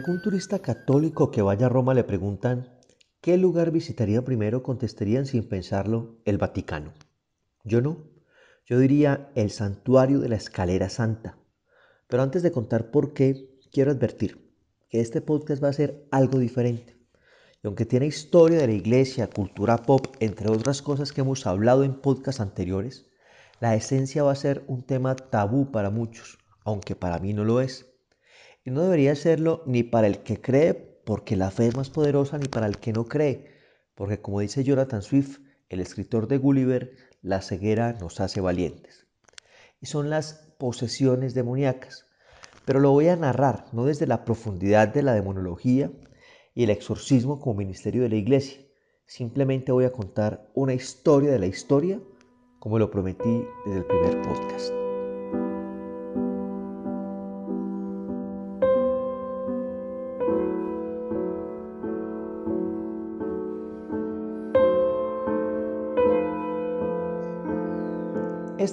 algún turista católico que vaya a Roma le preguntan qué lugar visitaría primero, contestarían sin pensarlo el Vaticano. Yo no, yo diría el santuario de la escalera santa. Pero antes de contar por qué, quiero advertir que este podcast va a ser algo diferente. Y aunque tiene historia de la iglesia, cultura pop, entre otras cosas que hemos hablado en podcasts anteriores, la esencia va a ser un tema tabú para muchos, aunque para mí no lo es. No debería serlo ni para el que cree, porque la fe es más poderosa, ni para el que no cree, porque como dice Jonathan Swift, el escritor de Gulliver, la ceguera nos hace valientes. Y son las posesiones demoníacas. Pero lo voy a narrar, no desde la profundidad de la demonología y el exorcismo como ministerio de la iglesia. Simplemente voy a contar una historia de la historia, como lo prometí desde el primer podcast.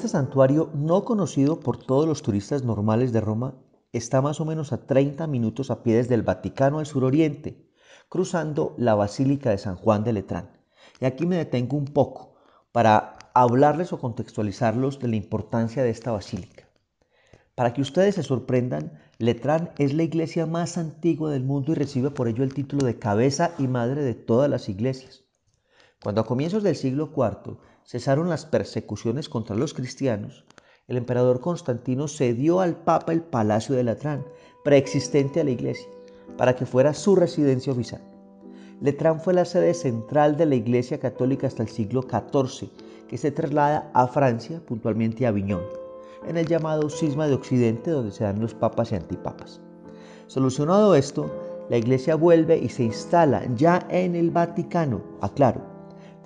Este santuario, no conocido por todos los turistas normales de Roma, está más o menos a 30 minutos a pie desde el Vaticano al suroriente, cruzando la Basílica de San Juan de Letrán. Y aquí me detengo un poco para hablarles o contextualizarlos de la importancia de esta basílica. Para que ustedes se sorprendan, Letrán es la iglesia más antigua del mundo y recibe por ello el título de cabeza y madre de todas las iglesias. Cuando a comienzos del siglo IV cesaron las persecuciones contra los cristianos, el emperador Constantino cedió al Papa el Palacio de Letrán, preexistente a la iglesia, para que fuera su residencia oficial. Letrán fue la sede central de la Iglesia Católica hasta el siglo XIV, que se traslada a Francia, puntualmente a Aviñón, en el llamado Cisma de Occidente, donde se dan los papas y antipapas. Solucionado esto, la Iglesia vuelve y se instala ya en el Vaticano, aclaro,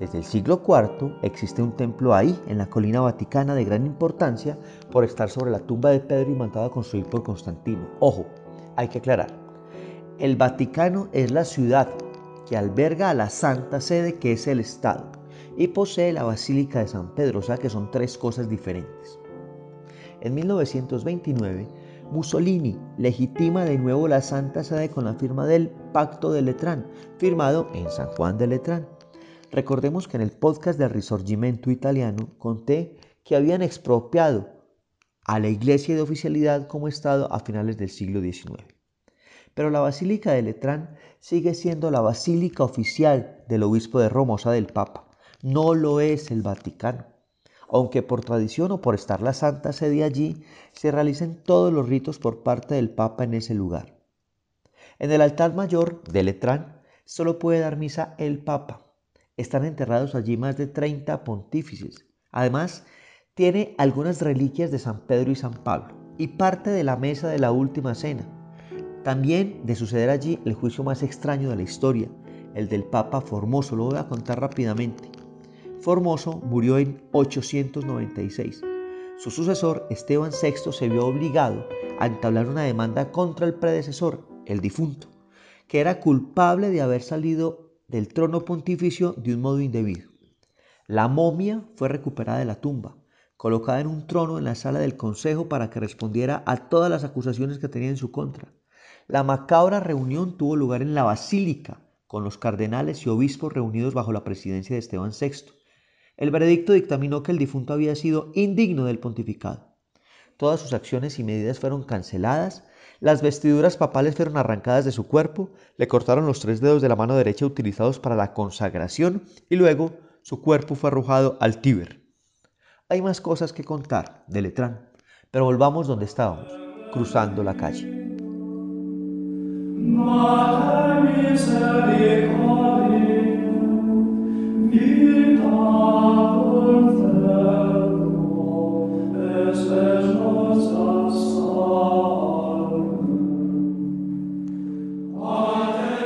desde el siglo IV existe un templo ahí, en la colina vaticana, de gran importancia por estar sobre la tumba de Pedro y mandado a construir por Constantino. Ojo, hay que aclarar. El Vaticano es la ciudad que alberga a la Santa Sede, que es el Estado, y posee la Basílica de San Pedro, o sea que son tres cosas diferentes. En 1929, Mussolini legitima de nuevo la Santa Sede con la firma del Pacto de Letrán, firmado en San Juan de Letrán. Recordemos que en el podcast del Risorgimento italiano conté que habían expropiado a la iglesia de oficialidad como Estado a finales del siglo XIX. Pero la Basílica de Letrán sigue siendo la basílica oficial del obispo de Roma, o sea, del Papa. No lo es el Vaticano. Aunque por tradición o por estar la Santa Sede allí, se realicen todos los ritos por parte del Papa en ese lugar. En el altar mayor de Letrán solo puede dar misa el Papa, están enterrados allí más de 30 pontífices. Además, tiene algunas reliquias de San Pedro y San Pablo y parte de la mesa de la última cena. También de suceder allí el juicio más extraño de la historia, el del Papa Formoso. Lo voy a contar rápidamente. Formoso murió en 896. Su sucesor, Esteban VI, se vio obligado a entablar una demanda contra el predecesor, el difunto, que era culpable de haber salido del trono pontificio de un modo indebido. La momia fue recuperada de la tumba, colocada en un trono en la sala del consejo para que respondiera a todas las acusaciones que tenía en su contra. La macabra reunión tuvo lugar en la basílica, con los cardenales y obispos reunidos bajo la presidencia de Esteban VI. El veredicto dictaminó que el difunto había sido indigno del pontificado. Todas sus acciones y medidas fueron canceladas las vestiduras papales fueron arrancadas de su cuerpo, le cortaron los tres dedos de la mano derecha utilizados para la consagración y luego su cuerpo fue arrojado al Tíber. Hay más cosas que contar de Letrán, pero volvamos donde estábamos, cruzando la calle.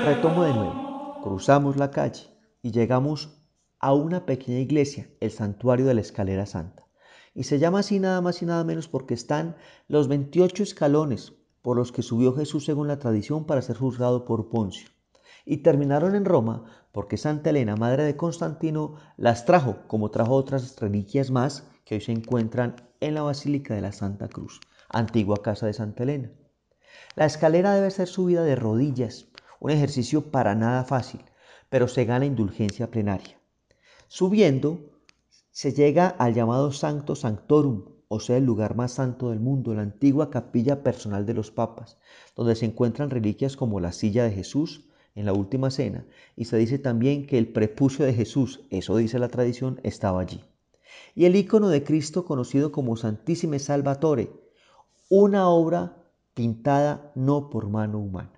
Retomo de nuevo. Cruzamos la calle y llegamos a una pequeña iglesia, el santuario de la escalera santa. Y se llama así nada más y nada menos porque están los 28 escalones por los que subió Jesús según la tradición para ser juzgado por Poncio. Y terminaron en Roma porque Santa Elena, madre de Constantino, las trajo, como trajo otras reliquias más que hoy se encuentran en la Basílica de la Santa Cruz, antigua casa de Santa Elena. La escalera debe ser subida de rodillas, un ejercicio para nada fácil, pero se gana indulgencia plenaria. Subiendo, se llega al llamado Sancto Sanctorum, o sea, el lugar más santo del mundo, la antigua capilla personal de los papas, donde se encuentran reliquias como la silla de Jesús en la última cena, y se dice también que el prepucio de Jesús, eso dice la tradición, estaba allí. Y el icono de Cristo conocido como Santissime Salvatore, una obra pintada no por mano humana.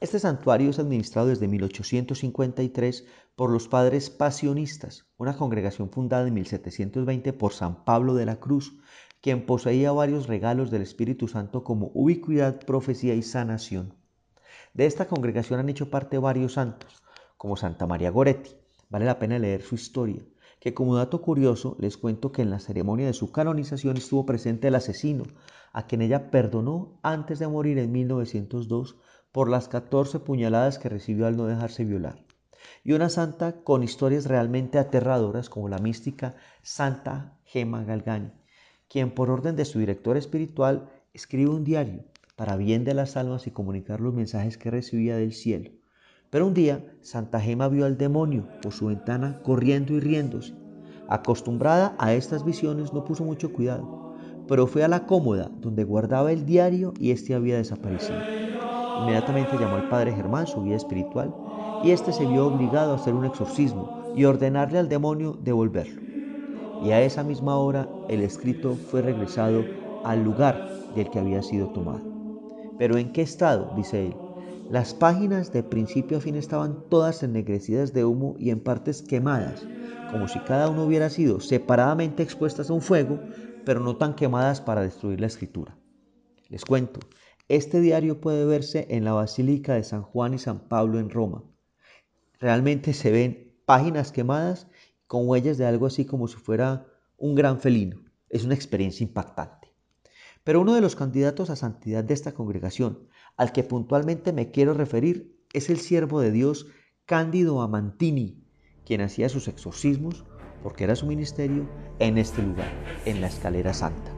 Este santuario es administrado desde 1853 por los padres pasionistas, una congregación fundada en 1720 por San Pablo de la Cruz, quien poseía varios regalos del Espíritu Santo como ubicuidad, profecía y sanación. De esta congregación han hecho parte varios santos, como Santa María Goretti. Vale la pena leer su historia, que como dato curioso les cuento que en la ceremonia de su canonización estuvo presente el asesino, a quien ella perdonó antes de morir en 1902 por las 14 puñaladas que recibió al no dejarse violar. Y una santa con historias realmente aterradoras como la mística Santa Gema Galgani, quien por orden de su director espiritual escribe un diario para bien de las almas y comunicar los mensajes que recibía del cielo. Pero un día Santa Gema vio al demonio por su ventana corriendo y riéndose. Acostumbrada a estas visiones no puso mucho cuidado, pero fue a la cómoda donde guardaba el diario y éste había desaparecido. Inmediatamente llamó al padre Germán, su guía espiritual, y éste se vio obligado a hacer un exorcismo y ordenarle al demonio devolverlo. Y a esa misma hora el escrito fue regresado al lugar del que había sido tomado. Pero ¿en qué estado? dice él. Las páginas de principio a fin estaban todas ennegrecidas de humo y en partes quemadas, como si cada uno hubiera sido separadamente expuestas a un fuego, pero no tan quemadas para destruir la escritura. Les cuento, este diario puede verse en la Basílica de San Juan y San Pablo en Roma. Realmente se ven páginas quemadas con huellas de algo así como si fuera un gran felino. Es una experiencia impactante. Pero uno de los candidatos a santidad de esta congregación, al que puntualmente me quiero referir, es el siervo de Dios Cándido Amantini, quien hacía sus exorcismos, porque era su ministerio, en este lugar, en la escalera santa.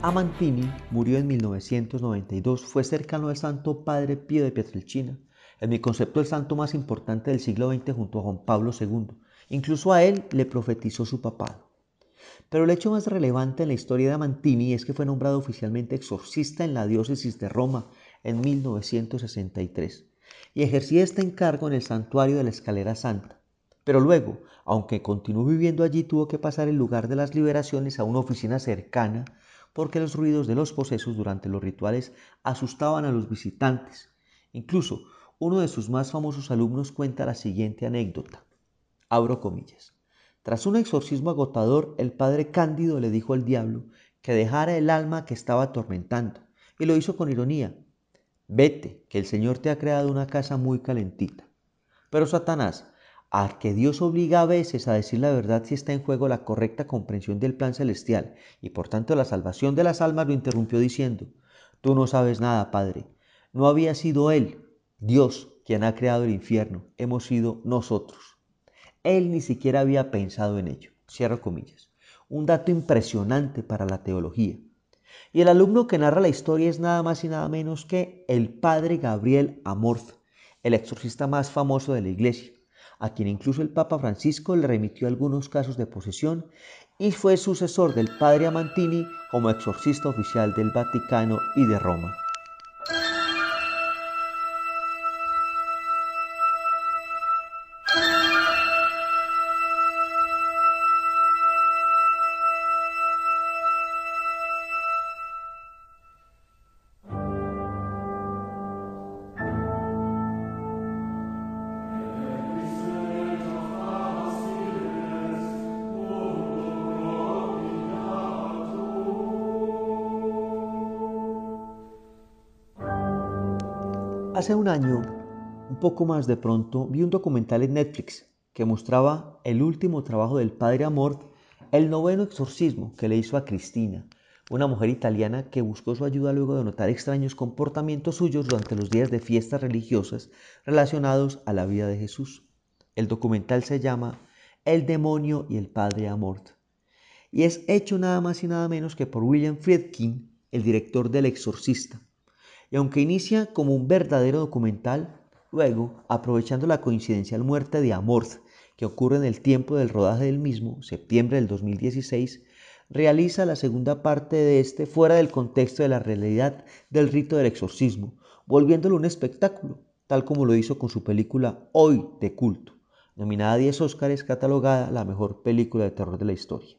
Amantini murió en 1992, fue cercano al Santo Padre Pío de Pietrelcina, en mi concepto el santo más importante del siglo XX junto a Juan Pablo II. Incluso a él le profetizó su papado. Pero el hecho más relevante en la historia de Amantini es que fue nombrado oficialmente exorcista en la diócesis de Roma en 1963 y ejercía este encargo en el santuario de la Escalera Santa. Pero luego, aunque continuó viviendo allí, tuvo que pasar el lugar de las liberaciones a una oficina cercana porque los ruidos de los posesos durante los rituales asustaban a los visitantes. Incluso uno de sus más famosos alumnos cuenta la siguiente anécdota. Abro comillas. Tras un exorcismo agotador, el padre Cándido le dijo al diablo que dejara el alma que estaba atormentando, y lo hizo con ironía. Vete, que el Señor te ha creado una casa muy calentita. Pero Satanás, a que Dios obliga a veces a decir la verdad si está en juego la correcta comprensión del plan celestial y por tanto la salvación de las almas, lo interrumpió diciendo, Tú no sabes nada, Padre. No había sido Él, Dios, quien ha creado el infierno, hemos sido nosotros. Él ni siquiera había pensado en ello. Cierro comillas. Un dato impresionante para la teología. Y el alumno que narra la historia es nada más y nada menos que el padre Gabriel Amorth, el exorcista más famoso de la iglesia a quien incluso el Papa Francisco le remitió algunos casos de posesión y fue sucesor del padre Amantini como exorcista oficial del Vaticano y de Roma. Hace un año, un poco más de pronto, vi un documental en Netflix que mostraba el último trabajo del padre Amort, el noveno exorcismo que le hizo a Cristina, una mujer italiana que buscó su ayuda luego de notar extraños comportamientos suyos durante los días de fiestas religiosas relacionados a la vida de Jesús. El documental se llama El demonio y el padre Amort y es hecho nada más y nada menos que por William Friedkin, el director del Exorcista. Y aunque inicia como un verdadero documental, luego, aprovechando la coincidencial muerte de Amorth, que ocurre en el tiempo del rodaje del mismo, septiembre del 2016, realiza la segunda parte de este fuera del contexto de la realidad del rito del exorcismo, volviéndolo un espectáculo, tal como lo hizo con su película Hoy de culto, nominada a 10 Óscares, catalogada la mejor película de terror de la historia.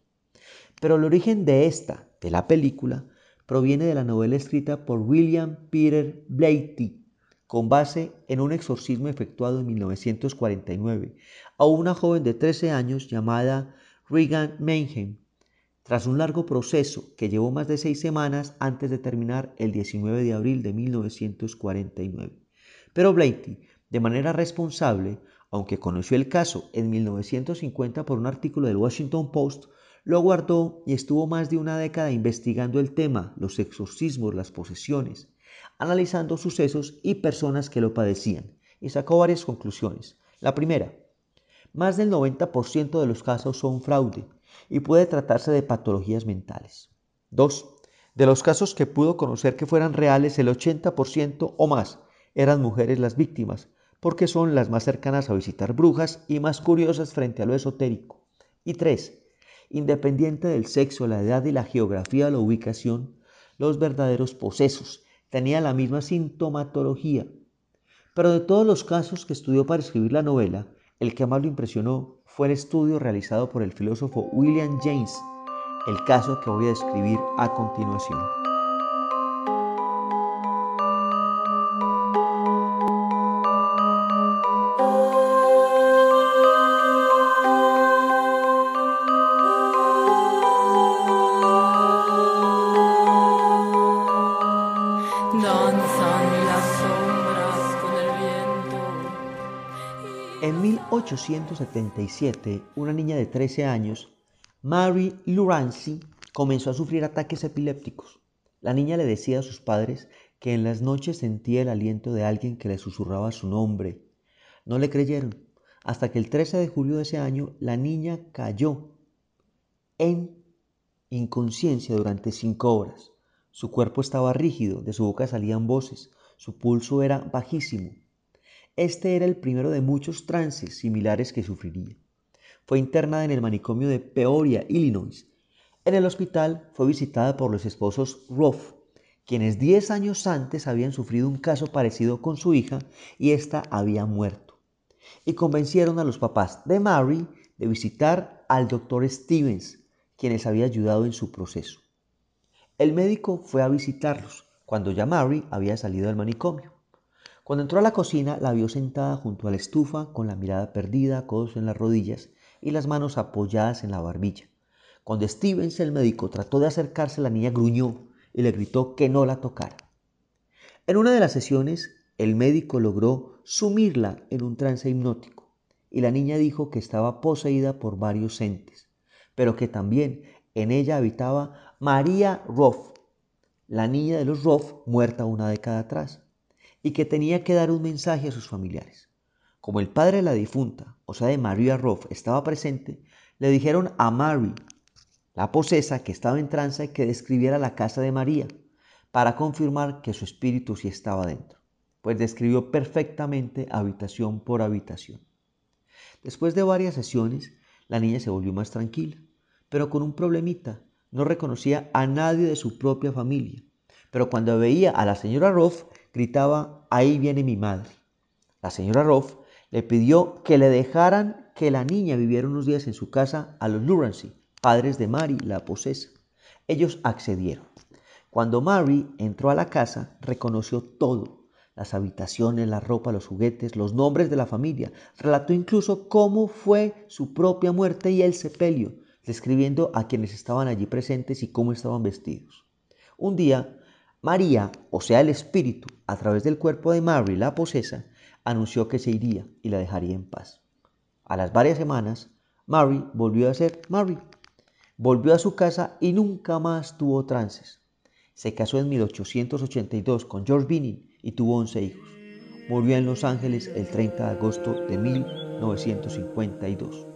Pero el origen de esta, de la película, proviene de la novela escrita por William Peter Blatty, con base en un exorcismo efectuado en 1949 a una joven de 13 años llamada Regan Mayhem, tras un largo proceso que llevó más de seis semanas antes de terminar el 19 de abril de 1949. Pero Blatty, de manera responsable, aunque conoció el caso en 1950 por un artículo del Washington Post, lo guardó y estuvo más de una década investigando el tema, los exorcismos, las posesiones, analizando sucesos y personas que lo padecían, y sacó varias conclusiones. La primera, más del 90% de los casos son fraude, y puede tratarse de patologías mentales. 2. De los casos que pudo conocer que fueran reales, el 80% o más eran mujeres las víctimas, porque son las más cercanas a visitar brujas y más curiosas frente a lo esotérico. Y 3. Independiente del sexo, la edad y la geografía o la ubicación, los verdaderos posesos tenían la misma sintomatología. Pero de todos los casos que estudió para escribir la novela, el que más lo impresionó fue el estudio realizado por el filósofo William James, el caso que voy a describir a continuación. 1877, una niña de 13 años, Mary Lurancy, comenzó a sufrir ataques epilépticos. La niña le decía a sus padres que en las noches sentía el aliento de alguien que le susurraba su nombre. No le creyeron, hasta que el 13 de julio de ese año la niña cayó en inconsciencia durante cinco horas. Su cuerpo estaba rígido, de su boca salían voces, su pulso era bajísimo. Este era el primero de muchos trances similares que sufriría. Fue internada en el manicomio de Peoria, Illinois. En el hospital fue visitada por los esposos Ruff, quienes 10 años antes habían sufrido un caso parecido con su hija y ésta había muerto. Y convencieron a los papás de Mary de visitar al doctor Stevens, quien les había ayudado en su proceso. El médico fue a visitarlos cuando ya Mary había salido del manicomio. Cuando entró a la cocina, la vio sentada junto a la estufa, con la mirada perdida, codos en las rodillas y las manos apoyadas en la barbilla. Cuando Stevens, el médico, trató de acercarse, la niña gruñó y le gritó que no la tocara. En una de las sesiones, el médico logró sumirla en un trance hipnótico y la niña dijo que estaba poseída por varios entes, pero que también en ella habitaba María Roth, la niña de los Roth muerta una década atrás y que tenía que dar un mensaje a sus familiares. Como el padre de la difunta, o sea de María Roth, estaba presente, le dijeron a Mary, la posesa que estaba en trance, que describiera la casa de María, para confirmar que su espíritu sí estaba dentro, pues describió perfectamente habitación por habitación. Después de varias sesiones, la niña se volvió más tranquila, pero con un problemita, no reconocía a nadie de su propia familia, pero cuando veía a la señora Roth, gritaba, ahí viene mi madre. La señora Roth le pidió que le dejaran que la niña viviera unos días en su casa a los Lurancy, padres de Mary, la posesa. Ellos accedieron. Cuando Mary entró a la casa, reconoció todo, las habitaciones, la ropa, los juguetes, los nombres de la familia. Relató incluso cómo fue su propia muerte y el sepelio, describiendo a quienes estaban allí presentes y cómo estaban vestidos. Un día, María, o sea el Espíritu, a través del cuerpo de Mary, la posesa, anunció que se iría y la dejaría en paz. A las varias semanas, Mary volvió a ser Mary. Volvió a su casa y nunca más tuvo trances. Se casó en 1882 con George Binney y tuvo 11 hijos. Murió en Los Ángeles el 30 de agosto de 1952.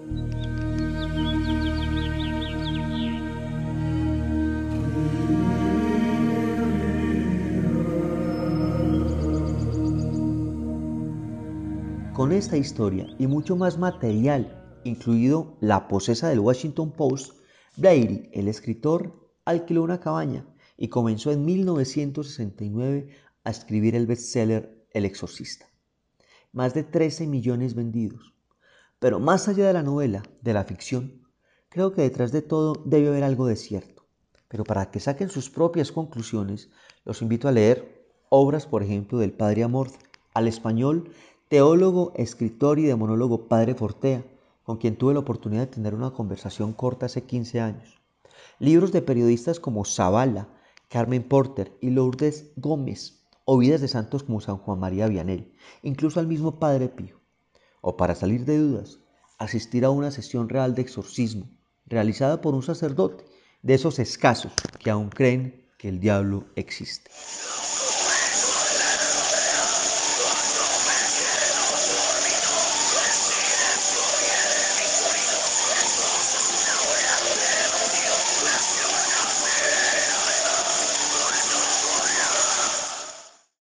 Con esta historia y mucho más material, incluido La posesa del Washington Post, Brady, el escritor, alquiló una cabaña y comenzó en 1969 a escribir el bestseller El Exorcista. Más de 13 millones vendidos. Pero más allá de la novela, de la ficción, creo que detrás de todo debe haber algo de cierto. Pero para que saquen sus propias conclusiones, los invito a leer obras, por ejemplo, del Padre Amorth, al español teólogo, escritor y demonólogo Padre Fortea, con quien tuve la oportunidad de tener una conversación corta hace 15 años. Libros de periodistas como Zavala, Carmen Porter y Lourdes Gómez, o vidas de santos como San Juan María Vianel, incluso al mismo Padre Pío. O para salir de dudas, asistir a una sesión real de exorcismo, realizada por un sacerdote, de esos escasos que aún creen que el diablo existe.